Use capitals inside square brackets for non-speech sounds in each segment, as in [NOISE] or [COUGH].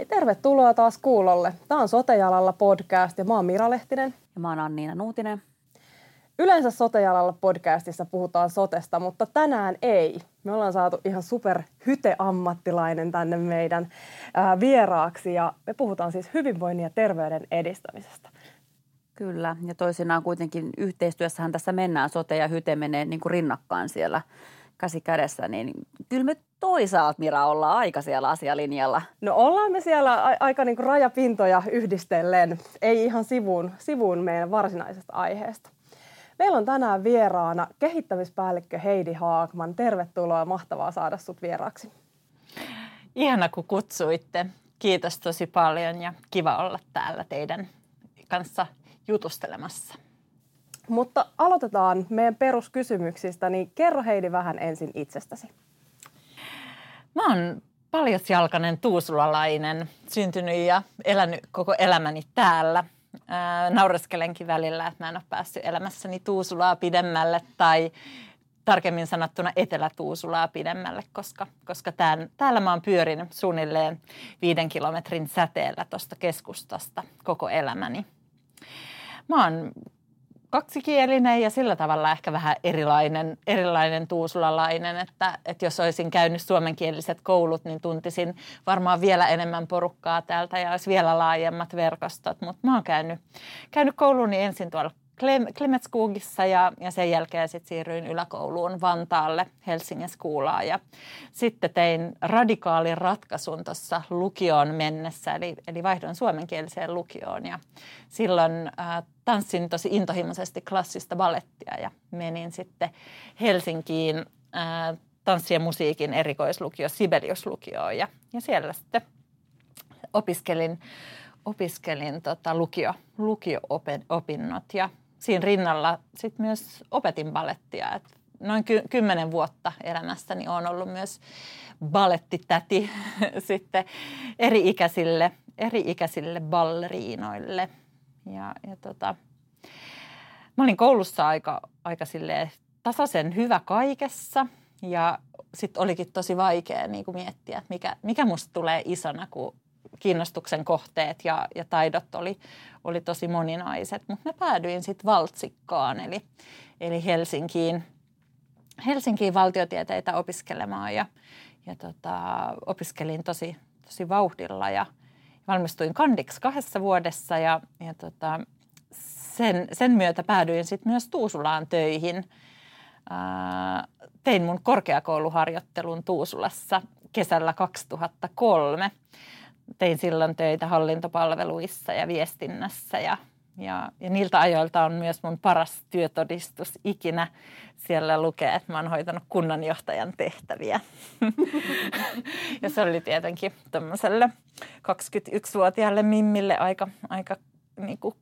Hei, tervetuloa taas kuulolle. Tämä on Sotejalalla podcast ja mä oon Mira Lehtinen. Ja mä oon Anniina Nuutinen. Yleensä Sotejalalla podcastissa puhutaan sotesta, mutta tänään ei. Me ollaan saatu ihan super hyte-ammattilainen tänne meidän ää, vieraaksi ja me puhutaan siis hyvinvoinnin ja terveyden edistämisestä. Kyllä, ja toisinaan kuitenkin yhteistyössähän tässä mennään. Sote ja hyte menee niin kuin rinnakkaan siellä käsi kädessä, niin kyllä me toisaalta, Mira, ollaan aika siellä asialinjalla. No ollaan me siellä a- aika niin kuin rajapintoja yhdistellen, ei ihan sivuun, sivuun meidän varsinaisesta aiheesta. Meillä on tänään vieraana kehittämispäällikkö Heidi Haakman. Tervetuloa, mahtavaa saada sut vieraaksi. Ihana, kun kutsuitte. Kiitos tosi paljon ja kiva olla täällä teidän kanssa jutustelemassa. Mutta aloitetaan meidän peruskysymyksistä, niin kerro Heidi vähän ensin itsestäsi. Mä oon paljasjalkainen tuusulalainen, syntynyt ja elänyt koko elämäni täällä. Ää, naureskelenkin välillä, että mä en ole päässyt elämässäni Tuusulaa pidemmälle tai tarkemmin sanottuna Etelä-Tuusulaa pidemmälle, koska, koska tämän, täällä mä oon pyörinyt suunnilleen viiden kilometrin säteellä tuosta keskustasta koko elämäni. Mä oon kaksikielinen ja sillä tavalla ehkä vähän erilainen, erilainen tuusulalainen, että, että jos olisin käynyt suomenkieliset koulut, niin tuntisin varmaan vielä enemmän porukkaa täältä ja olisi vielä laajemmat verkostot. Mutta mä oon käynyt, käynyt kouluuni ensin tuolla Klemetskugissa ja, ja sen jälkeen sitten siirryin yläkouluun Vantaalle Helsingin skuulaan ja sitten tein radikaalin ratkaisun tuossa lukioon mennessä, eli, eli vaihdoin suomenkieliseen lukioon. Ja silloin äh, tanssin tosi intohimoisesti klassista ballettia ja menin sitten Helsinkiin äh, tanssi- ja musiikin erikoislukio Sibelius-lukioon. Ja, ja siellä sitten opiskelin opiskelin tota lukio, lukio-opinnot ja siinä rinnalla sit myös opetin balettia. Et noin ky- kymmenen vuotta elämässäni on ollut myös balettitäti [LAUGHS] sitten eri-ikäisille, eri-ikäisille balleriinoille. Ja, ja tota, mä olin koulussa aika, aika tasaisen hyvä kaikessa ja sitten olikin tosi vaikea niin kuin miettiä, että mikä, mikä musta tulee isona, kun kiinnostuksen kohteet ja, ja taidot oli, oli tosi moninaiset. Mutta mä päädyin sitten Valtsikkaan, eli, eli Helsinkiin, Helsinkiin valtiotieteitä opiskelemaan ja, ja tota, opiskelin tosi, tosi vauhdilla ja valmistuin kandiksi kahdessa vuodessa ja, ja tota, sen, sen myötä päädyin sitten myös Tuusulaan töihin. Ää, tein mun korkeakouluharjoittelun Tuusulassa kesällä 2003 tein silloin töitä hallintopalveluissa ja viestinnässä ja, ja, ja niiltä ajoilta on myös mun paras työtodistus ikinä. Siellä lukee, että mä oon hoitanut kunnanjohtajan tehtäviä. [LAUGHS] ja se oli tietenkin tämmöiselle 21-vuotiaalle Mimmille aika, aika niin kuin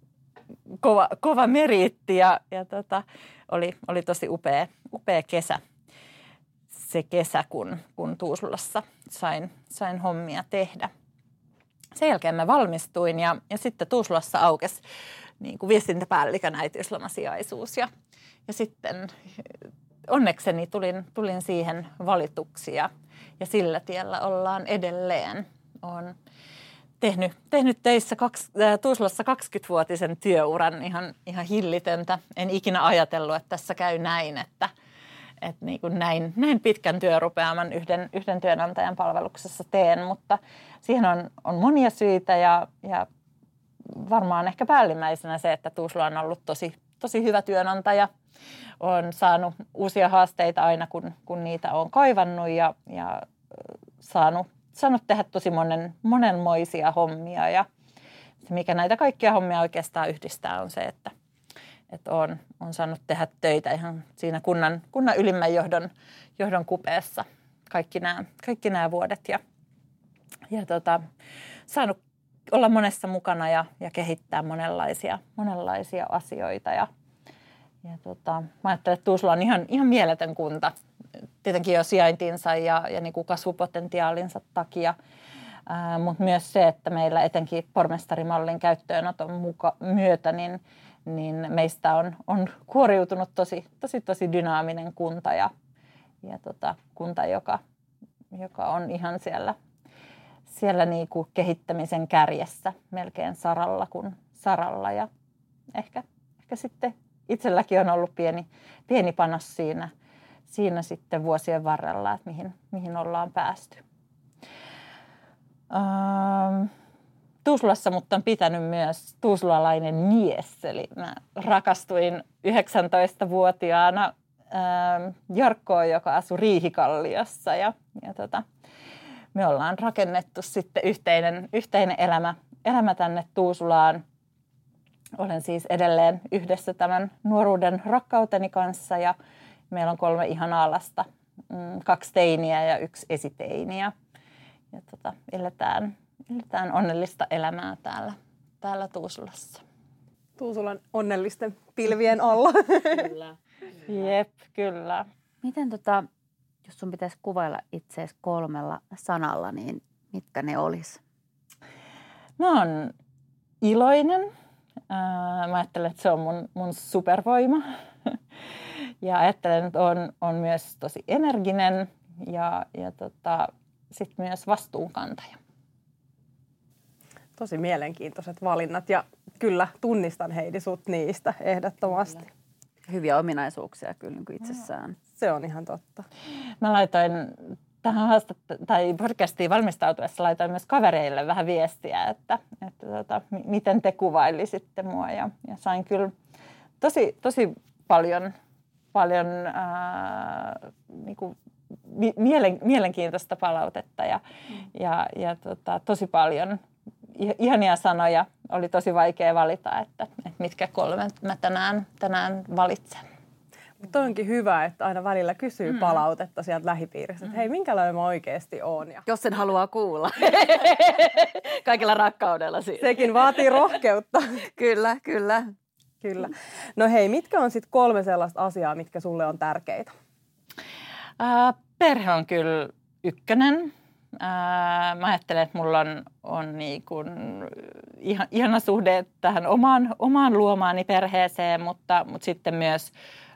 kova, kova meriitti ja, ja tota, oli, oli tosi upea, upea kesä se kesä, kun, kun Tuusulassa sain, sain hommia tehdä sen jälkeen mä valmistuin ja, ja sitten Tuusulassa aukesi niin kuin viestintäpäällikön äitiyslomasijaisuus ja, ja sitten onnekseni tulin, tulin siihen valituksi ja, ja sillä tiellä ollaan edelleen. Olen tehnyt, tehnyt töissä kaksi, äh, Tuusulassa 20-vuotisen työuran ihan, ihan hillitöntä. En ikinä ajatellut, että tässä käy näin, että – että niin kuin näin, näin pitkän työrupeaman yhden, yhden työnantajan palveluksessa teen, mutta siihen on, on monia syitä ja, ja varmaan ehkä päällimmäisenä se, että Tuusula on ollut tosi, tosi hyvä työnantaja. On saanut uusia haasteita aina, kun, kun niitä on kaivannut ja, ja saanut, saanut tehdä tosi monen, monenmoisia hommia. Ja se, mikä näitä kaikkia hommia oikeastaan yhdistää, on se, että että on, on saanut tehdä töitä ihan siinä kunnan, kunnan ylimmän johdon, johdon kupeessa kaikki nämä, kaikki nämä vuodet ja, ja tota, saanut olla monessa mukana ja, ja kehittää monenlaisia, monenlaisia asioita. Ja, ja tota, mä ajattelen, että Tuusula on ihan, ihan mieletön kunta, tietenkin jo sijaintinsa ja, ja niin kuin kasvupotentiaalinsa takia. Mutta myös se, että meillä etenkin pormestarimallin käyttöönoton muka, myötä, niin niin meistä on, on kuoriutunut tosi, tosi, tosi dynaaminen kunta ja, ja tota, kunta, joka, joka on ihan siellä, siellä niin kuin kehittämisen kärjessä melkein saralla kuin saralla ja ehkä, ehkä sitten itselläkin on ollut pieni, pieni panos siinä, siinä sitten vuosien varrella, että mihin, mihin ollaan päästy. Ähm, Tuusulassa mutta on pitänyt myös tuusulalainen mies, eli mä rakastuin 19-vuotiaana ähm, Jarkkoon, joka asui Riihikalliossa ja, ja tota, me ollaan rakennettu sitten yhteinen, yhteinen elämä, elämä tänne Tuusulaan. Olen siis edelleen yhdessä tämän nuoruuden rakkauteni kanssa ja meillä on kolme ihanaa lasta, mm, kaksi teiniä ja yksi esiteiniä. Ja tota, eletään, eletään onnellista elämää täällä, täällä Tuusulassa. Tuusulan onnellisten pilvien alla. [LAUGHS] Kyllä. Jep, kyllä. Miten tota, jos sun pitäisi kuvailla itseesi kolmella sanalla, niin mitkä ne olisi? Mä oon iloinen. Mä ajattelen, että se on mun, mun supervoima. [LAUGHS] Ja ajattelen, että on, on myös tosi energinen ja, ja tota, sitten myös vastuunkantaja. Tosi mielenkiintoiset valinnat ja kyllä tunnistan Heidi sut niistä ehdottomasti. Kyllä. Hyviä ominaisuuksia kyllä niin itsessään. Se on ihan totta. Mä laitoin tähän haastatt- tai podcastiin valmistautuessa laitoin myös kavereille vähän viestiä, että, että tota, miten te kuvailisitte mua. Ja, ja sain kyllä tosi, tosi paljon, paljon ää, niin kuin mielen, mielenkiintoista palautetta ja, mm. ja, ja tota, tosi paljon ihania sanoja. Oli tosi vaikea valita, että, että mitkä kolme mä tänään, tänään valitsen. Mutta onkin hyvä, että aina välillä kysyy mm. palautetta sieltä lähipiiristä, että mm. hei, minkälainen mä oikeasti oon. Ja... Jos sen haluaa kuulla. [LAUGHS] Kaikilla rakkaudella siis. Sekin vaatii rohkeutta. [LAUGHS] kyllä, kyllä. Kyllä. No hei, mitkä on sitten kolme sellaista asiaa, mitkä sulle on tärkeitä? Äh, perhe on kyllä ykkönen. Mä ajattelen, että mulla on, on niin kuin ihan, ihana suhde tähän omaan, omaan luomaani perheeseen, mutta, mutta sitten myös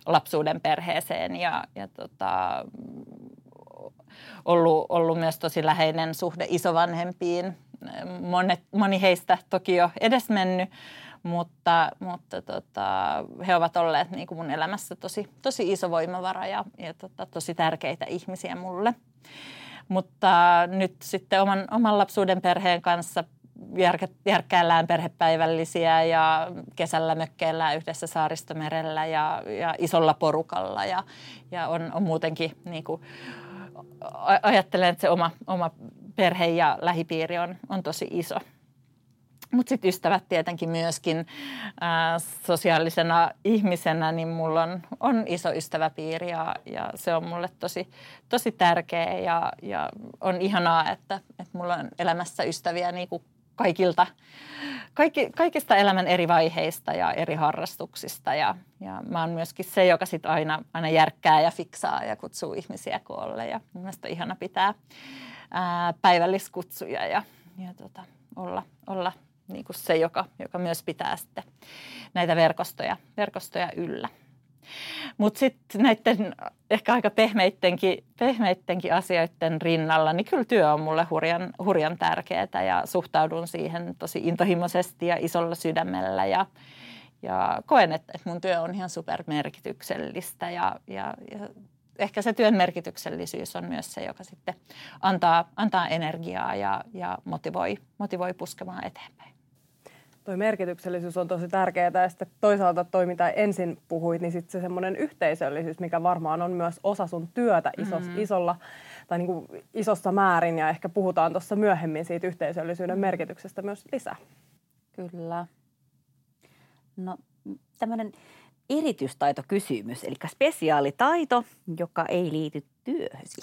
lapsuuden perheeseen ja, ja tota, ollut, ollut myös tosi läheinen suhde isovanhempiin. Monet, moni heistä toki jo edesmennyt, mutta, mutta tota, he ovat olleet niin kuin mun elämässä tosi, tosi iso voimavara ja, ja tota, tosi tärkeitä ihmisiä mulle. Mutta nyt sitten oman, oman lapsuuden perheen kanssa järkkäillään perhepäivällisiä ja kesällä mökkeillään yhdessä saaristomerellä ja, ja isolla porukalla ja, ja on, on muutenkin niin kuin, ajattelen, että se oma, oma perhe ja lähipiiri on, on tosi iso. Mutta sitten ystävät tietenkin myöskin ää, sosiaalisena ihmisenä, niin mulla on, on iso ystäväpiiri ja, ja se on mulle tosi, tosi tärkeä ja, ja on ihanaa, että, että mulla on elämässä ystäviä niin kuin kaikilta, kaikki, kaikista elämän eri vaiheista ja eri harrastuksista ja, ja mä oon myöskin se, joka sit aina, aina järkkää ja fiksaa ja kutsuu ihmisiä koolle ja on ihana pitää ää, päivälliskutsuja ja, ja tota, olla, olla niin kuin se, joka, joka myös pitää sitten näitä verkostoja, verkostoja yllä. Mutta sitten näiden ehkä aika pehmeittenkin, pehmeittenkin asioiden rinnalla, niin kyllä työ on mulle hurjan, hurjan tärkeää ja suhtaudun siihen tosi intohimoisesti ja isolla sydämellä ja, ja koen, että, mun työ on ihan supermerkityksellistä ja, ja, ja ehkä se työn merkityksellisyys on myös se, joka sitten antaa, antaa energiaa ja, ja motivoi, motivoi puskemaan eteenpäin. Tuo merkityksellisyys on tosi tärkeää ja sitten toisaalta toi, mitä ensin puhuit, niin sitten se semmoinen yhteisöllisyys, mikä varmaan on myös osa sun työtä isos, mm. isolla tai niin kuin isossa määrin ja ehkä puhutaan tuossa myöhemmin siitä yhteisöllisyyden merkityksestä myös lisää. Kyllä. No tämmöinen erityistaitokysymys, eli spesiaalitaito, joka ei liity työhösi.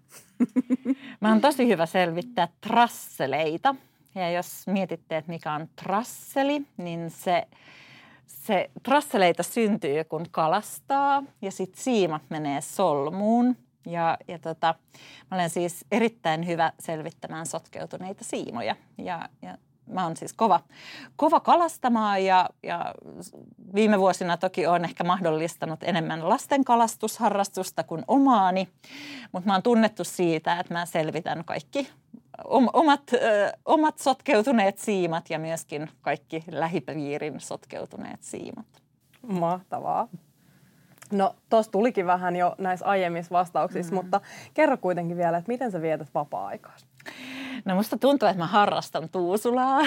[LAUGHS] Mä oon tosi hyvä selvittää trasseleita. Ja jos mietitte, että mikä on trasseli, niin se, se trasseleita syntyy, kun kalastaa ja sitten siimat menee solmuun. Ja, ja tota, mä olen siis erittäin hyvä selvittämään sotkeutuneita siimoja. Ja, ja mä oon siis kova, kova kalastamaan ja, ja viime vuosina toki on ehkä mahdollistanut enemmän lasten kalastusharrastusta kuin omaani. Mutta mä oon tunnettu siitä, että mä selvitän kaikki omat, omat sotkeutuneet siimat ja myöskin kaikki lähipiirin sotkeutuneet siimat. Mahtavaa. No, tuossa tulikin vähän jo näissä aiemmissa vastauksissa, mm. mutta kerro kuitenkin vielä, että miten sä vietät vapaa-aikaa? No musta tuntuu, että mä harrastan Tuusulaa.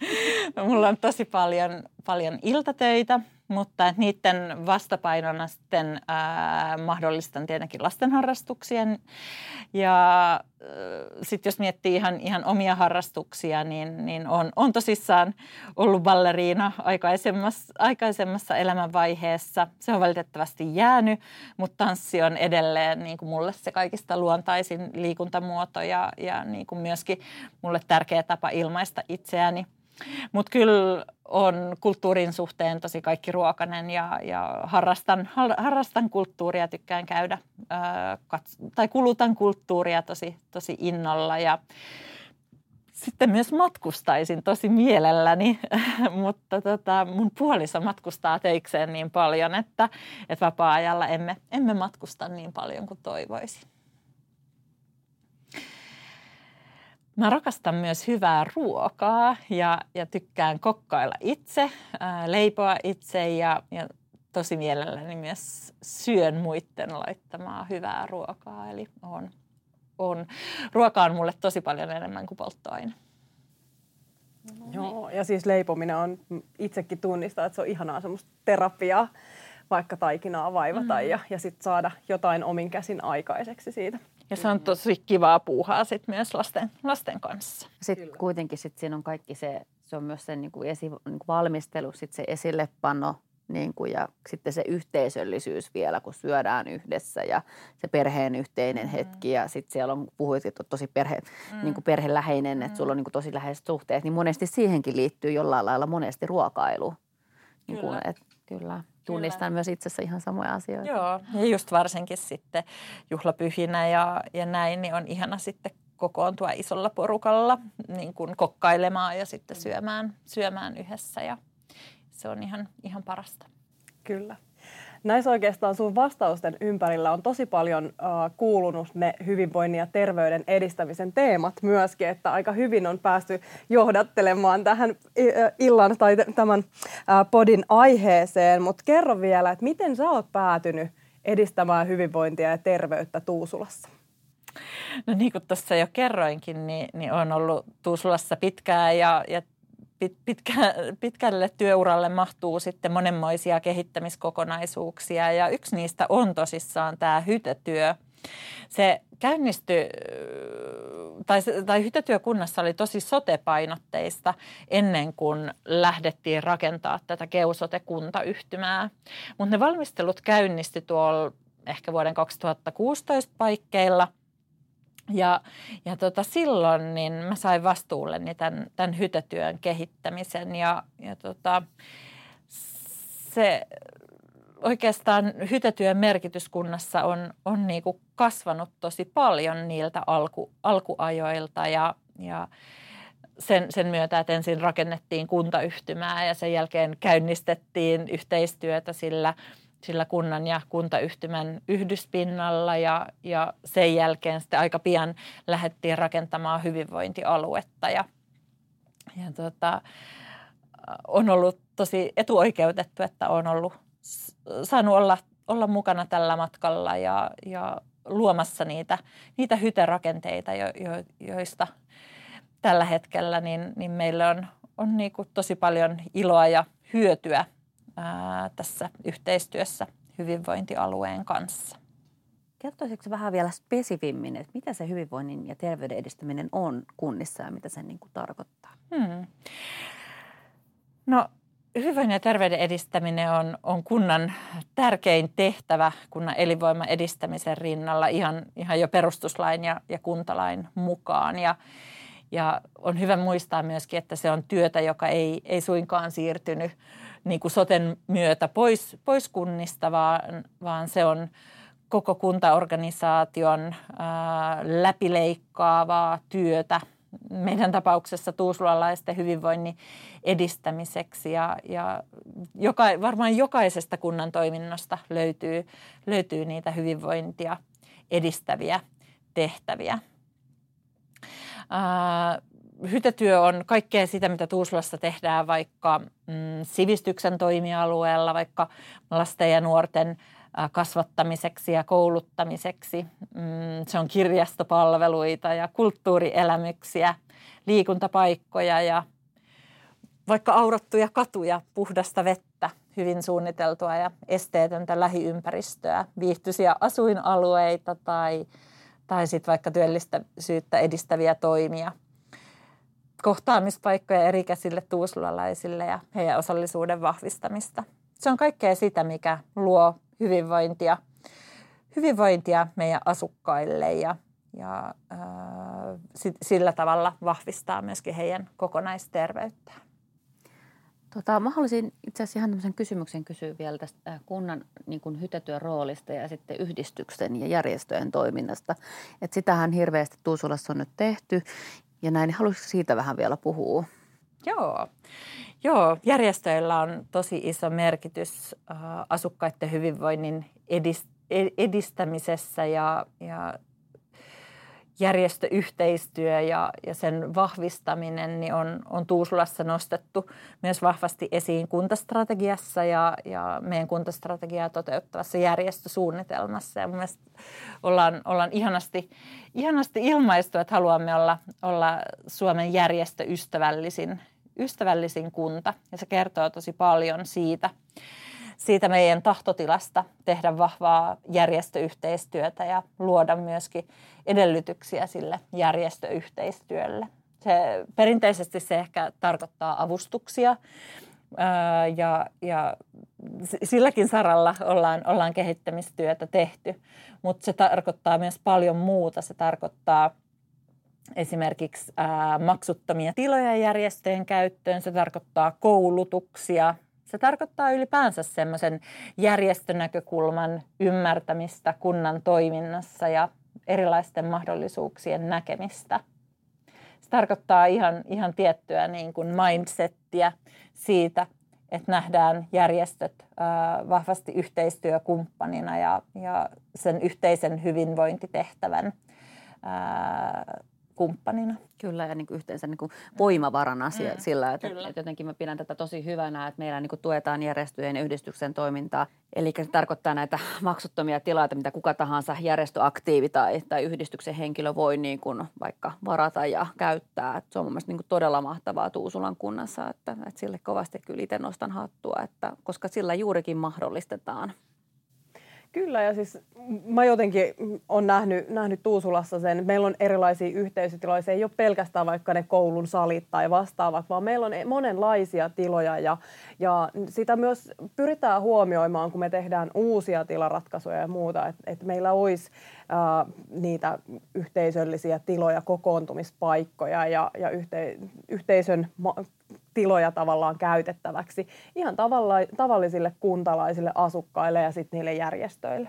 [LAUGHS] Mulla on tosi paljon, paljon iltatöitä mutta niiden vastapainona sitten ää, mahdollistan tietenkin lastenharrastuksia. Ja sitten jos miettii ihan, ihan omia harrastuksia, niin, niin on, on tosissaan ollut balleriina aikaisemmassa, aikaisemmassa elämänvaiheessa. Se on valitettavasti jäänyt, mutta tanssi on edelleen niin kuin mulle se kaikista luontaisin liikuntamuoto ja, ja niin kuin myöskin mulle tärkeä tapa ilmaista itseäni – mutta kyllä on kulttuurin suhteen tosi kaikki ruokanen ja, ja harrastan, harrastan kulttuuria, tykkään käydä kats- tai kulutan kulttuuria tosi, tosi innolla ja sitten myös matkustaisin tosi mielelläni, [LAUGHS] mutta tota, mun puoliso matkustaa teikseen niin paljon, että, että vapaa-ajalla emme, emme matkusta niin paljon kuin toivoisin. Mä rakastan myös hyvää ruokaa ja, ja tykkään kokkailla itse, ää, leipoa itse ja, ja tosi mielelläni myös syön muiden laittamaa hyvää ruokaa. Eli on, on, ruoka on mulle tosi paljon enemmän kuin polttoaine. No, Joo, ja siis leipominen on, itsekin tunnistaa, että se on ihanaa semmoista terapiaa, vaikka taikinaa vaivata mm. ja, ja sitten saada jotain omin käsin aikaiseksi siitä. Ja se on tosi kivaa puuhaa sit myös lasten, lasten kanssa. Sitten kuitenkin sit siinä on kaikki se, se on myös se niin kuin esi, niin kuin valmistelu, sit se esillepano niin kuin, ja sitten se yhteisöllisyys vielä, kun syödään yhdessä ja se perheen yhteinen mm. hetki. Ja sitten siellä on, puhuit, että on tosi perhe, mm. niin kuin perheläheinen, mm. että sulla on niin kuin tosi läheiset suhteet, niin monesti siihenkin liittyy jollain lailla monesti ruokailu. Niin kuin, kyllä. Kyllä tunnistan Kyllä. myös itsessä ihan samoja asioita. Joo, ja just varsinkin sitten juhlapyhinä ja, ja näin, niin on ihana sitten kokoontua isolla porukalla niin kuin kokkailemaan ja sitten syömään, syömään yhdessä ja se on ihan, ihan parasta. Kyllä. Näissä oikeastaan sun vastausten ympärillä on tosi paljon uh, kuulunut ne hyvinvoinnin ja terveyden edistämisen teemat myöskin, että aika hyvin on päästy johdattelemaan tähän illan tai tämän uh, podin aiheeseen, mutta kerro vielä, että miten sä oot päätynyt edistämään hyvinvointia ja terveyttä Tuusulassa? No niin kuin tuossa jo kerroinkin, niin, niin olen ollut Tuusulassa pitkään ja, ja pitkä, pitkälle työuralle mahtuu sitten monenmoisia kehittämiskokonaisuuksia ja yksi niistä on tosissaan tämä hytetyö. Se käynnistyi, tai, tai hytetyökunnassa oli tosi sotepainotteista ennen kuin lähdettiin rakentaa tätä Keusote-kuntayhtymää. Mutta ne valmistelut käynnistyi tuolla ehkä vuoden 2016 paikkeilla – ja, ja tota, silloin niin mä sain vastuulleni tämän, tämän hytetyön kehittämisen ja, ja tota, se oikeastaan hytetyön merkityskunnassa on, on niin kuin kasvanut tosi paljon niiltä alku, alkuajoilta ja, ja sen, sen myötä, että ensin rakennettiin kuntayhtymää ja sen jälkeen käynnistettiin yhteistyötä sillä – sillä kunnan ja kuntayhtymän yhdyspinnalla ja, ja sen jälkeen sitten aika pian lähdettiin rakentamaan hyvinvointialuetta ja, ja tota, on ollut tosi etuoikeutettu, että on ollut saanut olla, olla mukana tällä matkalla ja, ja luomassa niitä, niitä hyterakenteita, jo, jo, joista tällä hetkellä niin, niin meillä on, on niin kuin tosi paljon iloa ja hyötyä – ää, tässä yhteistyössä hyvinvointialueen kanssa. Kertoisitko vähän vielä spesifimmin, että mitä se hyvinvoinnin ja terveyden edistäminen on kunnissa ja mitä se niin kuin tarkoittaa? Hmm. No hyvinvoinnin ja terveyden edistäminen on, on kunnan tärkein tehtävä kunnan elinvoiman edistämisen rinnalla ihan, ihan jo perustuslain ja, ja kuntalain mukaan. Ja, ja on hyvä muistaa myöskin, että se on työtä, joka ei, ei suinkaan siirtynyt niin kuin soten myötä pois, pois kunnista, vaan, vaan se on koko kuntaorganisaation ää, läpileikkaavaa työtä meidän tapauksessa tuusulalaisten hyvinvoinnin edistämiseksi ja, ja joka, varmaan jokaisesta kunnan toiminnasta löytyy, löytyy niitä hyvinvointia edistäviä tehtäviä. Hytetyö on kaikkea sitä, mitä Tuusulassa tehdään vaikka mm, sivistyksen toimialueella, vaikka lasten ja nuorten kasvattamiseksi ja kouluttamiseksi. Mm, se on kirjastopalveluita ja kulttuurielämyksiä, liikuntapaikkoja ja vaikka aurattuja katuja, puhdasta vettä, hyvin suunniteltua ja esteetöntä lähiympäristöä, viihtyisiä asuinalueita tai, tai sitten vaikka työllisyyttä edistäviä toimia – kohtaamispaikkoja erikäisille tuusulalaisille ja heidän osallisuuden vahvistamista. Se on kaikkea sitä, mikä luo hyvinvointia, hyvinvointia meidän asukkaille ja, ja äh, sillä tavalla vahvistaa myöskin heidän kokonaisterveyttään. Tota, mä haluaisin itse asiassa ihan tämmöisen kysymyksen kysyä vielä tästä kunnan niin kuin hytetyön roolista ja sitten yhdistyksen ja järjestöjen toiminnasta. Et sitähän hirveästi Tuusulassa on nyt tehty ja näin. Haluaisitko siitä vähän vielä puhua? Joo. Joo, järjestöillä on tosi iso merkitys äh, asukkaiden hyvinvoinnin edistämisessä ja, ja järjestöyhteistyö ja, ja sen vahvistaminen niin on, on Tuusulassa nostettu myös vahvasti esiin kuntastrategiassa ja, ja meidän kuntastrategiaa toteuttavassa järjestösuunnitelmassa. Ja mun ollaan, ollaan ihanasti, ihanasti ilmaistu, että haluamme olla, olla Suomen järjestöystävällisin ystävällisin kunta ja se kertoo tosi paljon siitä, siitä meidän tahtotilasta tehdä vahvaa järjestöyhteistyötä ja luoda myöskin edellytyksiä sille järjestöyhteistyölle. Se, perinteisesti se ehkä tarkoittaa avustuksia ja, ja silläkin saralla ollaan, ollaan kehittämistyötä tehty, mutta se tarkoittaa myös paljon muuta. Se tarkoittaa esimerkiksi ää, maksuttomia tiloja järjestöjen käyttöön, se tarkoittaa koulutuksia, se tarkoittaa ylipäänsä semmoisen järjestönäkökulman ymmärtämistä kunnan toiminnassa ja erilaisten mahdollisuuksien näkemistä. Se tarkoittaa ihan, ihan tiettyä niin kuin mindsettiä siitä, että nähdään järjestöt vahvasti yhteistyökumppanina ja, ja sen yhteisen hyvinvointitehtävän kumppanina. Kyllä, ja niin kuin yhteensä niin kuin voimavarana mm, sillä, että, että jotenkin mä pidän tätä tosi hyvänä, että meillä niin kuin tuetaan järjestöjen ja yhdistyksen toimintaa. Eli se tarkoittaa näitä [LAUGHS] maksuttomia tiloja, mitä kuka tahansa järjestöaktiivi tai, tai yhdistyksen henkilö voi niin kuin vaikka varata ja käyttää. Että se on mun mielestä niin kuin todella mahtavaa Tuusulan kunnassa, että, että sille kovasti kyllä itse nostan hattua, että, koska sillä juurikin mahdollistetaan Kyllä, ja siis mä jotenkin on nähnyt, nähnyt Tuusulassa sen, että meillä on erilaisia yhteisötiloja. Se ei ole pelkästään vaikka ne koulun salit tai vastaavat, vaan meillä on monenlaisia tiloja ja, ja sitä myös pyritään huomioimaan, kun me tehdään uusia tilaratkaisuja ja muuta, että, että meillä olisi niitä yhteisöllisiä tiloja, kokoontumispaikkoja ja, ja yhte, yhteisön tiloja tavallaan käytettäväksi ihan tavalla, tavallisille kuntalaisille, asukkaille ja sitten niille järjestöille.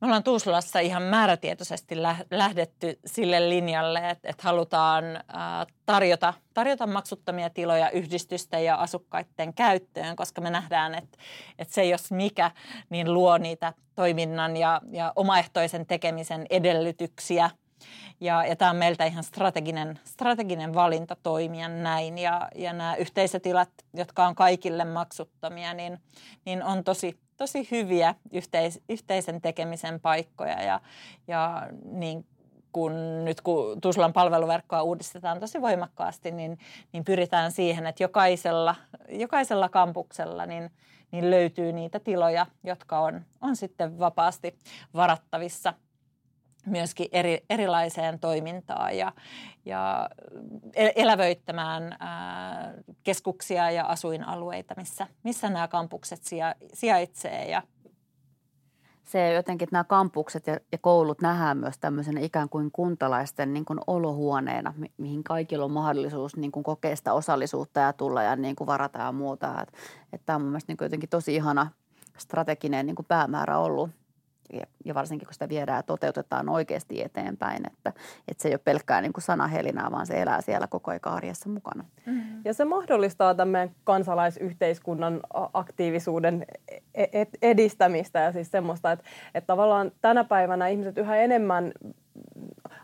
Me ollaan Tuusulassa ihan määrätietoisesti lähdetty sille linjalle, että, että halutaan tarjota, tarjota maksuttomia tiloja yhdistysten ja asukkaiden käyttöön, koska me nähdään, että, että se jos mikä, niin luo niitä toiminnan ja, ja omaehtoisen tekemisen edellytyksiä – ja, ja tämä on meiltä ihan strateginen, strateginen valinta toimia näin. Ja, ja nämä yhteisötilat, jotka on kaikille maksuttomia, niin, niin on tosi, tosi hyviä yhteis, yhteisen tekemisen paikkoja. Ja, ja niin kun nyt kun Tuusulan palveluverkkoa uudistetaan tosi voimakkaasti, niin, niin pyritään siihen, että jokaisella, jokaisella kampuksella niin, niin löytyy niitä tiloja, jotka on, on sitten vapaasti varattavissa – myöskin eri, erilaiseen toimintaan ja, ja elävöittämään ää, keskuksia ja asuinalueita, missä, missä nämä kampukset sija, sijaitsee. Ja se jotenkin, että nämä kampukset ja, ja koulut nähdään myös tämmöisenä ikään kuin kuntalaisten niin kuin olohuoneena, mi- mihin kaikilla on mahdollisuus niin kuin kokea sitä osallisuutta ja tulla ja niin kuin varata ja muuta. Että, että tämä on mun mielestä niin kuin jotenkin tosi ihana strateginen niin kuin päämäärä ollut ja varsinkin kun sitä viedään ja toteutetaan oikeasti eteenpäin, että, että se ei ole pelkkää niin sanahelinää, vaan se elää siellä koko ajan arjessa mukana. Mm-hmm. Ja se mahdollistaa tämän kansalaisyhteiskunnan aktiivisuuden e-, edistämistä ja siis semmoista, että, että tavallaan tänä päivänä ihmiset yhä enemmän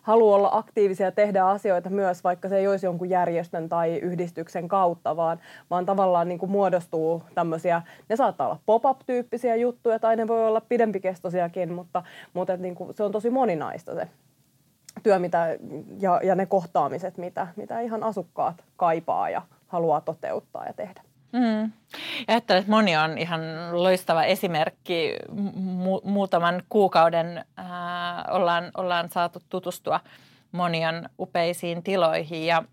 haluaa olla aktiivisia ja tehdä asioita myös, vaikka se ei olisi jonkun järjestön tai yhdistyksen kautta, vaan, vaan tavallaan niin kuin muodostuu tämmöisiä, ne saattaa olla pop-up-tyyppisiä juttuja tai ne voi olla pidempikestoisiakin, mutta, mutta niin kuin se on tosi moninaista se työ mitä, ja, ja ne kohtaamiset, mitä, mitä ihan asukkaat kaipaa ja haluaa toteuttaa ja tehdä. Mm. Ja että moni on ihan loistava esimerkki. Mu- muutaman kuukauden ää, ollaan, ollaan saatu tutustua monien upeisiin tiloihin ja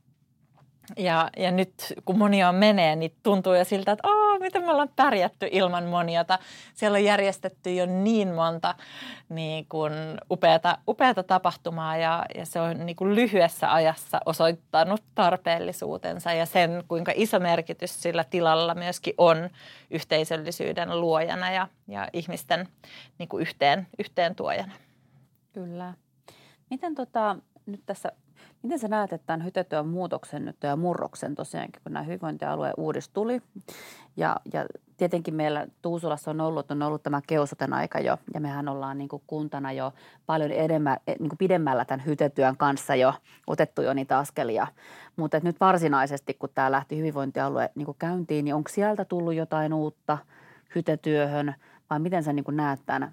ja, ja nyt kun monia menee, niin tuntuu jo siltä, että Aa, miten me ollaan pärjätty ilman moniota. Siellä on järjestetty jo niin monta niin kuin upeata, upeata tapahtumaa ja, ja se on niin kuin lyhyessä ajassa osoittanut tarpeellisuutensa ja sen, kuinka iso merkitys sillä tilalla myöskin on yhteisöllisyyden luojana ja, ja ihmisten niin kuin yhteen, yhteen tuojana. Kyllä. Miten tota, nyt tässä Miten sä näet, että tämän hytetyön muutoksen nyt ja murroksen tosiaankin, kun nämä hyvinvointialueen uudis tuli ja, ja tietenkin meillä Tuusulassa on ollut, on ollut tämä keusoten aika jo ja mehän ollaan niin kuin kuntana jo paljon edemmä, eh, niin kuin pidemmällä tämän hytetyön kanssa jo otettu jo niitä askelia. Mutta nyt varsinaisesti, kun tämä lähti hyvinvointialue niin kuin käyntiin, niin onko sieltä tullut jotain uutta hytetyöhön vai miten sä niin kuin näet tämän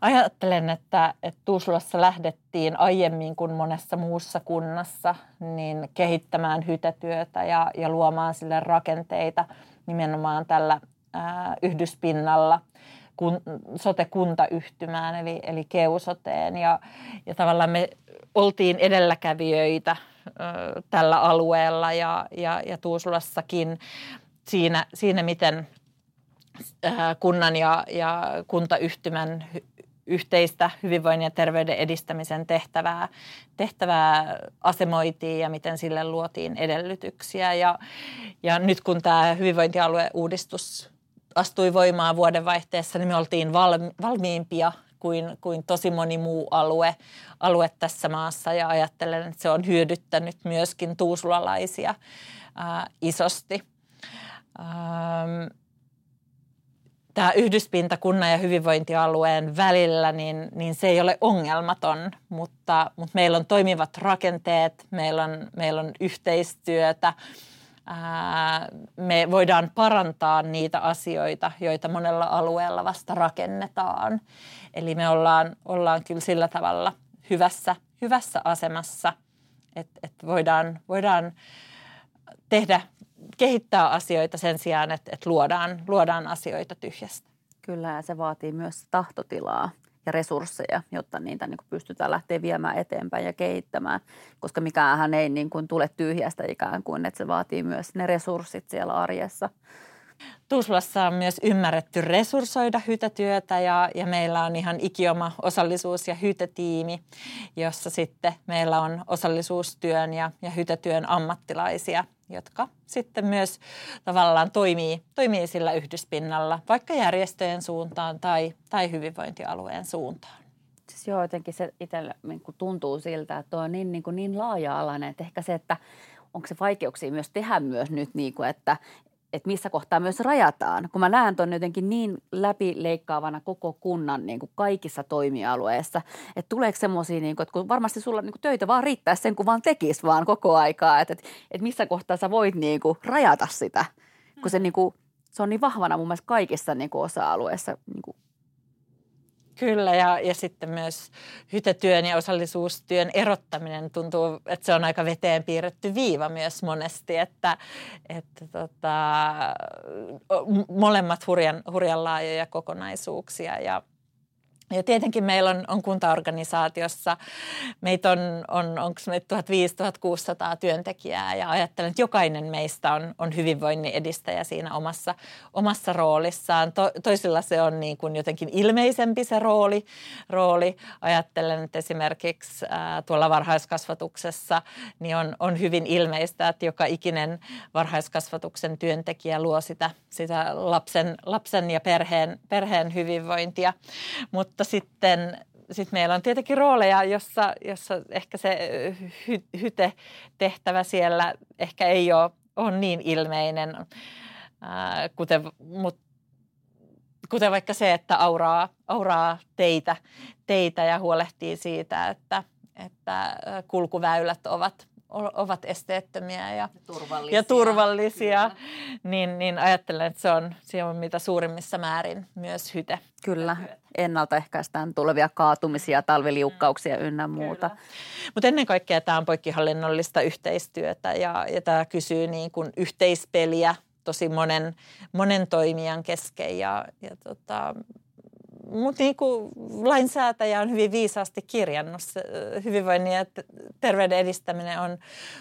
Ajattelen, että, että Tuusulassa lähdettiin aiemmin kuin monessa muussa kunnassa niin kehittämään hytetyötä ja, ja luomaan sille rakenteita nimenomaan tällä ää, yhdyspinnalla kun, sote-kuntayhtymään eli, eli keusoteen. Ja, ja tavallaan me oltiin edelläkävijöitä ää, tällä alueella ja, ja, ja Tuusulassakin siinä, siinä miten kunnan ja, ja kuntayhtymän yhteistä hyvinvoinnin ja terveyden edistämisen tehtävää, tehtävää asemoitiin ja miten sille luotiin edellytyksiä. Ja, ja nyt kun tämä hyvinvointialueuudistus astui voimaan vuodenvaihteessa, niin me oltiin valmi, valmiimpia kuin, kuin tosi moni muu alue, alue tässä maassa ja ajattelen, että se on hyödyttänyt myöskin tuusulalaisia ää, isosti. Ähm, tämä yhdyspinta kunnan ja hyvinvointialueen välillä, niin, niin se ei ole ongelmaton, mutta, mutta meillä on toimivat rakenteet, meillä on, meillä on yhteistyötä, ää, me voidaan parantaa niitä asioita, joita monella alueella vasta rakennetaan. Eli me ollaan, ollaan kyllä sillä tavalla hyvässä, hyvässä asemassa, että, että voidaan, voidaan tehdä kehittää asioita sen sijaan, että, että luodaan, luodaan asioita tyhjästä. Kyllä ja se vaatii myös tahtotilaa ja resursseja, jotta niitä niin kuin pystytään lähteä viemään eteenpäin ja kehittämään, koska mikään ei niin kuin tule tyhjästä ikään kuin, että se vaatii myös ne resurssit siellä arjessa. Tuusulassa on myös ymmärretty resurssoida hytätyötä ja, ja meillä on ihan ikioma osallisuus- ja hytätiimi, jossa sitten meillä on osallisuustyön ja, ja hytätyön ammattilaisia – jotka sitten myös tavallaan toimii, toimii sillä yhdyspinnalla, vaikka järjestöjen suuntaan tai, tai hyvinvointialueen suuntaan. Siis joo, jotenkin se itsellä niin tuntuu siltä, että tuo on niin, niin, niin laaja-alainen, että ehkä se, että onko se vaikeuksia myös tehdä myös nyt, niin kuin, että, että missä kohtaa myös rajataan. Kun mä näen tuon jotenkin niin läpileikkaavana koko kunnan niin kuin kaikissa toimialueissa, että tuleeko semmoisia, niin kuin, että kun varmasti sulla niin kuin töitä vaan riittää sen, kun vaan tekisi vaan koko aikaa, että, että, että missä kohtaa sä voit niin kuin rajata sitä, kun se, mm. niin kuin, se on niin vahvana mun mielestä kaikissa niin kuin osa-alueissa niin kuin Kyllä, ja, ja sitten myös hytetyön ja osallisuustyön erottaminen tuntuu, että se on aika veteen piirretty viiva myös monesti, että, että tota, molemmat hurjan, hurjan laajoja kokonaisuuksia ja – ja tietenkin meillä on, on kuntaorganisaatiossa, meitä on, on onko meitä 1500-1600 työntekijää ja ajattelen, että jokainen meistä on, on hyvinvoinnin edistäjä siinä omassa, omassa roolissaan. To, toisilla se on niin kuin jotenkin ilmeisempi se rooli. rooli. Ajattelen, että esimerkiksi ää, tuolla varhaiskasvatuksessa niin on, on hyvin ilmeistä, että joka ikinen varhaiskasvatuksen työntekijä luo sitä, sitä lapsen, lapsen ja perheen, perheen hyvinvointia. Mutta mutta sitten sit meillä on tietenkin rooleja, jossa, jossa ehkä se hy, hyte-tehtävä siellä ehkä ei ole, ole niin ilmeinen, ää, kuten, mut, kuten vaikka se, että auraa, auraa teitä, teitä ja huolehtii siitä, että, että kulkuväylät ovat ovat esteettömiä ja turvallisia, ja turvallisia. Niin, niin ajattelen, että se on, se on mitä suurimmissa määrin myös hyte. Kyllä, ennaltaehkäistään tulevia kaatumisia, talviliukkauksia ynnä muuta. Mutta ennen kaikkea tämä on poikkihallinnollista yhteistyötä ja, ja tämä kysyy niin kuin yhteispeliä tosi monen, monen toimijan kesken ja, ja tota, mutta niin kuin lainsäätäjä on hyvin viisaasti kirjannut, hyvinvoinnin ja terveyden edistäminen on,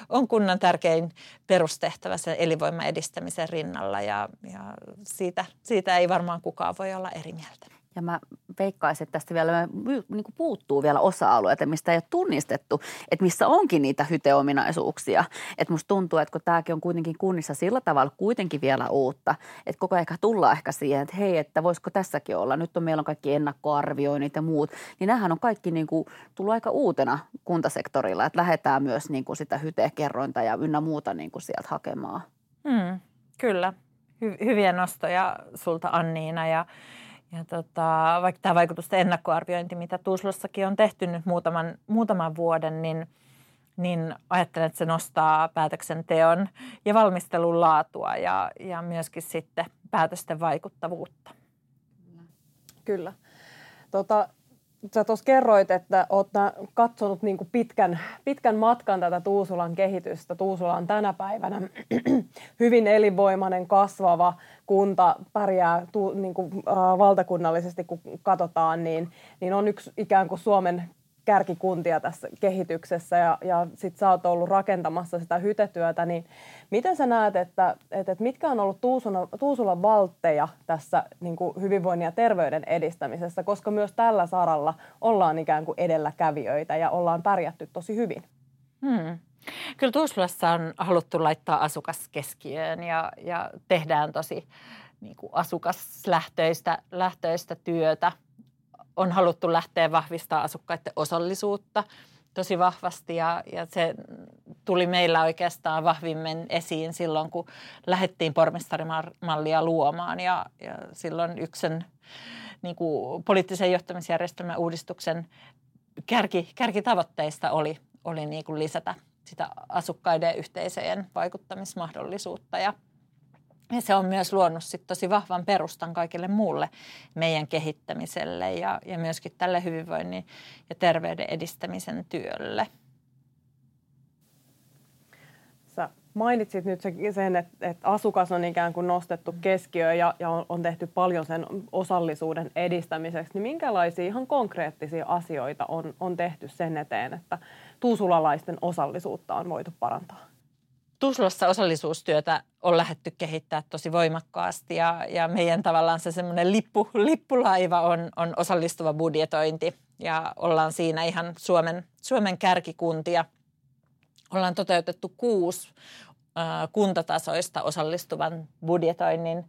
on kunnan tärkein perustehtävä sen elinvoiman edistämisen rinnalla ja, ja siitä, siitä ei varmaan kukaan voi olla eri mieltä. Ja mä veikkaisin, että tästä vielä niin kuin puuttuu vielä osa-alueita, mistä ei ole tunnistettu, että missä onkin niitä hyteominaisuuksia. Että musta tuntuu, että kun tämäkin on kuitenkin kunnissa sillä tavalla kuitenkin vielä uutta, että koko ajan tullaan ehkä siihen, että hei, että voisiko tässäkin olla. Nyt on meillä on kaikki ennakkoarvioinnit ja muut. Niin nämähän on kaikki niin kuin tullut aika uutena kuntasektorilla, että lähdetään myös niin kuin sitä hytekerrointa ja ynnä muuta niin kuin sieltä hakemaan. Hmm, kyllä. Hy- hyviä nostoja sulta Anniina ja ja tota, vaikka tämä vaikutusten ennakkoarviointi, mitä Tuusulossakin on tehty nyt muutaman, muutaman vuoden, niin, niin ajattelen, että se nostaa päätöksenteon ja valmistelun laatua ja, ja myöskin sitten päätösten vaikuttavuutta. Kyllä. Tota, sä tuossa kerroit, että olet katsonut niin kuin pitkän, pitkän matkan tätä Tuusulan kehitystä. Tuusula on tänä päivänä [CLEARS THROAT] hyvin elinvoimainen, kasvava kunta, pärjää niin kuin, äh, valtakunnallisesti, kun katsotaan, niin, niin on yksi ikään kuin Suomen kärkikuntia tässä kehityksessä ja, ja sit sä oot ollut rakentamassa sitä hytetyötä, niin miten sä näet, että, että, että mitkä on ollut Tuusulan, Tuusulan valtteja tässä niin kuin hyvinvoinnin ja terveyden edistämisessä, koska myös tällä saralla ollaan ikään kuin edelläkävijöitä ja ollaan pärjätty tosi hyvin? Hmm. Kyllä Tuusulassa on haluttu laittaa asukas keskiöön ja, ja tehdään tosi niin kuin asukaslähtöistä lähtöistä työtä – on haluttu lähteä vahvistaa asukkaiden osallisuutta tosi vahvasti ja, ja se tuli meillä oikeastaan vahvimmin esiin silloin, kun lähdettiin pormestarimallia luomaan ja, ja silloin yksen niin kuin poliittisen johtamisjärjestelmän uudistuksen kärki, kärkitavoitteista oli, oli niin kuin lisätä sitä asukkaiden yhteisöjen vaikuttamismahdollisuutta ja – ja se on myös luonut sit tosi vahvan perustan kaikille muulle meidän kehittämiselle ja, ja myöskin tälle hyvinvoinnin ja terveyden edistämisen työlle. Sä mainitsit nyt sen, että, että asukas on ikään kuin nostettu keskiöön ja, ja on, on tehty paljon sen osallisuuden edistämiseksi. Niin minkälaisia ihan konkreettisia asioita on, on tehty sen eteen, että tuusulalaisten osallisuutta on voitu parantaa? Tuusulassa osallisuustyötä on lähdetty kehittää tosi voimakkaasti ja, ja meidän tavallaan se semmoinen lippu, lippulaiva on, on osallistuva budjetointi ja ollaan siinä ihan Suomen, Suomen kärkikuntia. Ollaan toteutettu kuusi äh, kuntatasoista osallistuvan budjetoinnin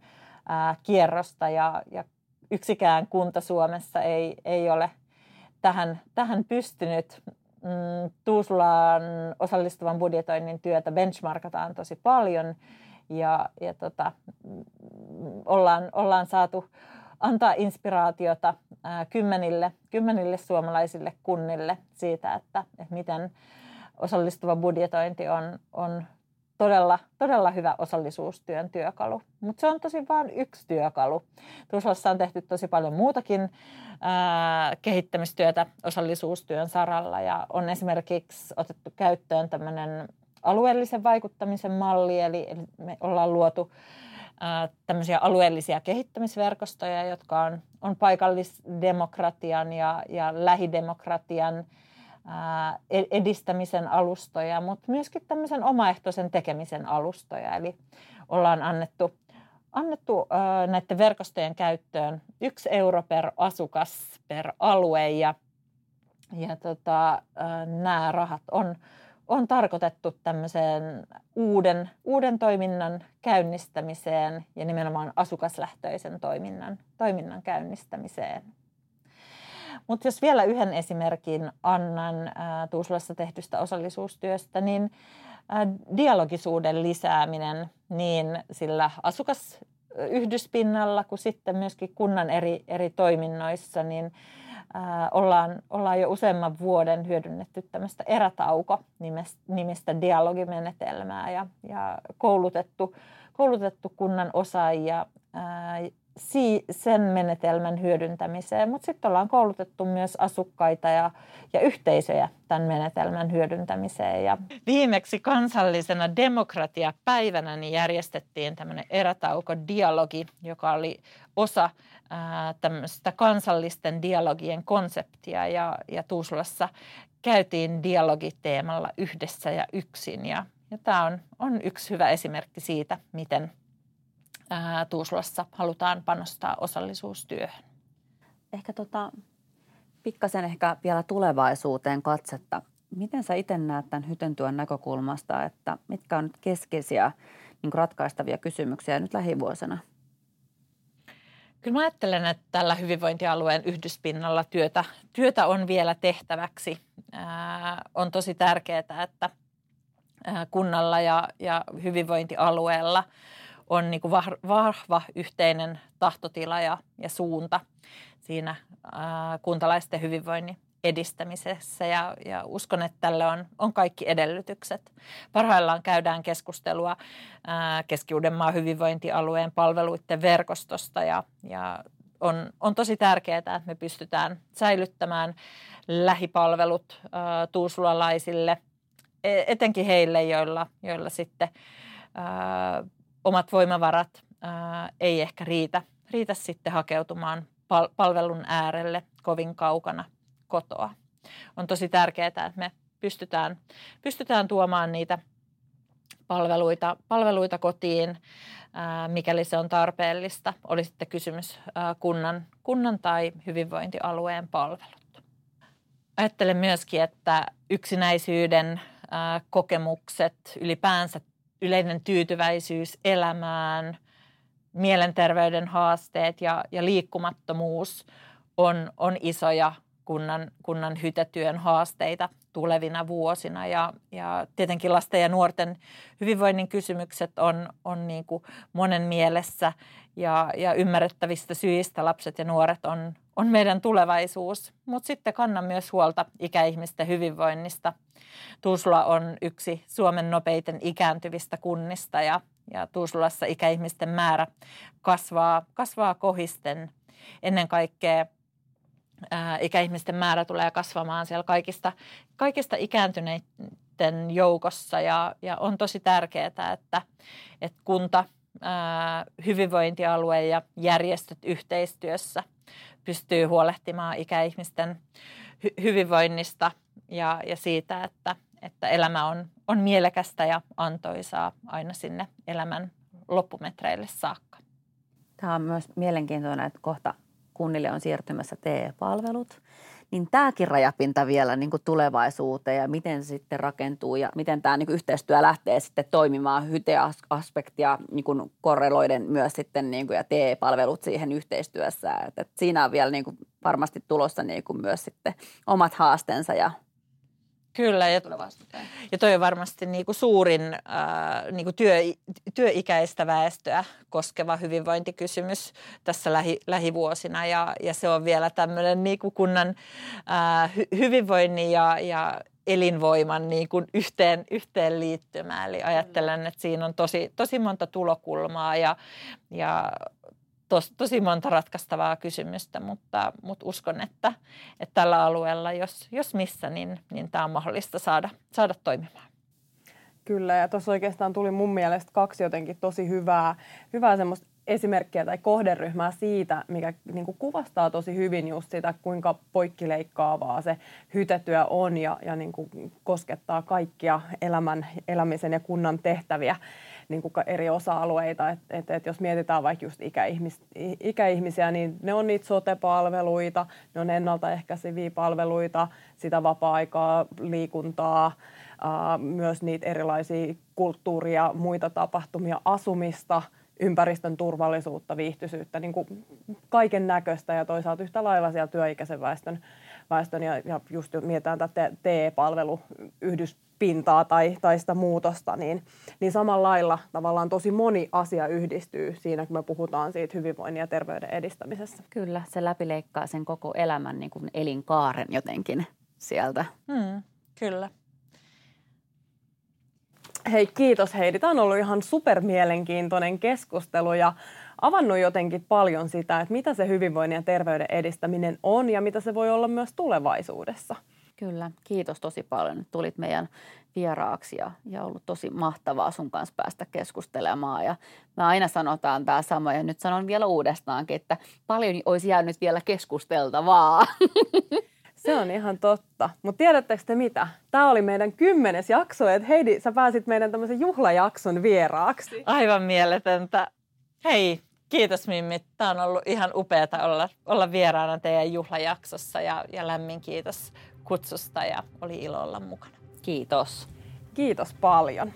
äh, kierrosta ja, ja yksikään kunta Suomessa ei, ei ole tähän, tähän pystynyt mm, Tuusulan osallistuvan budjetoinnin työtä benchmarkataan tosi paljon ja, ja tota, mm, ollaan, ollaan saatu antaa inspiraatiota ää, kymmenille, kymmenille suomalaisille kunnille siitä, että, että miten osallistuva budjetointi on, on todella, todella hyvä osallisuustyön työkalu. Mutta se on tosi vain yksi työkalu. Tuusulassa on tehty tosi paljon muutakin ää, kehittämistyötä osallisuustyön saralla ja on esimerkiksi otettu käyttöön tämmöinen alueellisen vaikuttamisen malli, eli, me ollaan luotu tämmöisiä alueellisia kehittämisverkostoja, jotka on, on paikallisdemokratian ja, ja lähidemokratian E-, edistämisen alustoja, mutta myöskin tämmöisen omaehtoisen tekemisen alustoja. Eli ollaan annettu, annettu näiden verkostojen käyttöön yksi euro per asukas per alue ja, ja tota, nämä rahat on, on tarkoitettu tämmöiseen uuden, uuden toiminnan käynnistämiseen ja nimenomaan asukaslähtöisen toiminnan, toiminnan käynnistämiseen. Mutta jos vielä yhden esimerkin annan ää, Tuusulassa tehdystä osallisuustyöstä, niin dialogisuuden lisääminen niin sillä asukas yhdyspinnalla kuin sitten myöskin kunnan eri, eri toiminnoissa, niin ollaan, ollaan jo useamman vuoden hyödynnetty tämmöistä erätauko-nimistä dialogimenetelmää ja, ja koulutettu, koulutettu kunnan osaajia ää, sen menetelmän hyödyntämiseen, mutta sitten ollaan koulutettu myös asukkaita ja, ja yhteisöjä tämän menetelmän hyödyntämiseen. Ja viimeksi kansallisena demokratiapäivänä niin järjestettiin tämmöinen erätauko-dialogi, joka oli osa ää, tämmöistä kansallisten dialogien konseptia ja, ja Tuusulassa käytiin dialogiteemalla yhdessä ja yksin ja, ja tämä on, on yksi hyvä esimerkki siitä, miten ää, Tuusulassa halutaan panostaa osallisuustyöhön. Ehkä tota, pikkasen ehkä vielä tulevaisuuteen katsetta. Miten sä itse näet tämän hytentyön näkökulmasta, että mitkä on nyt keskeisiä niin ratkaistavia kysymyksiä nyt lähivuosina? Kyllä mä ajattelen, että tällä hyvinvointialueen yhdyspinnalla työtä, työtä on vielä tehtäväksi. Ää, on tosi tärkeää, että kunnalla ja, ja hyvinvointialueella – on niin kuin vahva yhteinen tahtotila ja, ja suunta siinä ää, kuntalaisten hyvinvoinnin edistämisessä ja, ja uskon, että tälle on, on kaikki edellytykset. Parhaillaan käydään keskustelua Keski-Uudenmaan hyvinvointialueen palveluiden verkostosta ja, ja on, on tosi tärkeää, että me pystytään säilyttämään lähipalvelut ää, tuusulalaisille, e, etenkin heille, joilla, joilla sitten ää, omat voimavarat ää, ei ehkä riitä, riitä sitten hakeutumaan pal- palvelun äärelle kovin kaukana kotoa. On tosi tärkeää, että me pystytään, pystytään tuomaan niitä palveluita, palveluita kotiin, ää, mikäli se on tarpeellista. Oli sitten kysymys ää, kunnan, kunnan tai hyvinvointialueen palvelut. Ajattelen myöskin, että yksinäisyyden kokemukset ylipäänsä yleinen tyytyväisyys elämään, mielenterveyden haasteet ja, ja liikkumattomuus on, on isoja kunnan, kunnan hytetyön haasteita tulevina vuosina. Ja, ja tietenkin lasten ja nuorten hyvinvoinnin kysymykset on, on niin kuin monen mielessä ja, ja ymmärrettävistä syistä lapset ja nuoret on, on meidän tulevaisuus. Mutta sitten kannan myös huolta ikäihmisten hyvinvoinnista. Tuusula on yksi Suomen nopeiten ikääntyvistä kunnista ja, ja Tuusulassa ikäihmisten määrä kasvaa, kasvaa kohisten. Ennen kaikkea ikäihmisten määrä tulee kasvamaan siellä kaikista, kaikista ikääntyneiden joukossa ja, ja on tosi tärkeää, että, että kunta, hyvinvointialue ja järjestöt yhteistyössä pystyy huolehtimaan ikäihmisten hy- hyvinvoinnista ja, ja siitä, että, että elämä on, on mielekästä ja antoisaa aina sinne elämän loppumetreille saakka. Tämä on myös mielenkiintoinen, että kohta kunnille on siirtymässä TE-palvelut. Niin tämäkin rajapinta vielä niin kuin tulevaisuuteen ja miten se sitten rakentuu ja miten tämä niin yhteistyö lähtee sitten toimimaan hyte-aspektia niin kuin korreloiden myös sitten niin kuin ja TE-palvelut siihen yhteistyössä. Että, että siinä on vielä niin kuin varmasti tulossa niin kuin myös sitten omat haasteensa ja Kyllä, ja, ja toi on varmasti niin kuin suurin äh, niin kuin työ, työikäistä väestöä koskeva hyvinvointikysymys tässä lähi, lähivuosina. Ja, ja se on vielä tämmöinen niin kuin kunnan äh, hy, hyvinvoinnin ja, ja elinvoiman niin kuin yhteen, yhteenliittymä. Eli ajattelen, että siinä on tosi, tosi monta tulokulmaa ja, ja tos, tosi monta ratkaistavaa kysymystä, mutta, mutta uskon, että, että tällä alueella, jos, jos missä, niin, niin tämä on mahdollista saada, saada toimimaan. Kyllä, ja tuossa oikeastaan tuli mun mielestä kaksi jotenkin tosi hyvää, hyvää semmoista esimerkkiä tai kohderyhmää siitä, mikä niin kuin kuvastaa tosi hyvin just sitä, kuinka poikkileikkaavaa se hytetyö on ja, ja niin kuin koskettaa kaikkia elämän, elämisen ja kunnan tehtäviä niin kuin eri osa-alueita. Et, et, et jos mietitään vaikka just ikäihmis, ikäihmisiä, niin ne on niitä sote-palveluita, ne on ennaltaehkäiseviä palveluita, sitä vapaa-aikaa, liikuntaa, ää, myös niitä erilaisia kulttuuria, muita tapahtumia, asumista, ympäristön turvallisuutta, viihtyisyyttä, niin kuin kaiken näköistä ja toisaalta yhtä lailla siellä työikäisen väestön, väestön ja, ja just mietitään tätä TE-palveluyhdyspintaa tai, tai sitä muutosta, niin, niin samalla lailla tavallaan tosi moni asia yhdistyy siinä, kun me puhutaan siitä hyvinvoinnin ja terveyden edistämisessä. Kyllä, se läpileikkaa sen koko elämän niin kuin elinkaaren jotenkin sieltä. Hmm, kyllä. Hei, kiitos Heidi. Tämä on ollut ihan supermielenkiintoinen keskustelu ja avannut jotenkin paljon sitä, että mitä se hyvinvoinnin ja terveyden edistäminen on ja mitä se voi olla myös tulevaisuudessa. Kyllä, kiitos tosi paljon, että tulit meidän vieraaksi ja, ja ollut tosi mahtavaa sun kanssa päästä keskustelemaan. Ja me aina sanotaan tämä sama ja nyt sanon vielä uudestaankin, että paljon olisi jäänyt vielä keskusteltavaa. [LAUGHS] Se on ihan totta. Mutta tiedättekö te mitä? Tämä oli meidän kymmenes jakso, että Heidi, sä pääsit meidän tämmöisen juhlajakson vieraaksi. Aivan mieletöntä. Hei, kiitos Mimmi. Tämä on ollut ihan upeata olla, olla vieraana teidän juhlajaksossa ja, ja lämmin kiitos kutsusta ja oli ilo olla mukana. Kiitos. Kiitos paljon.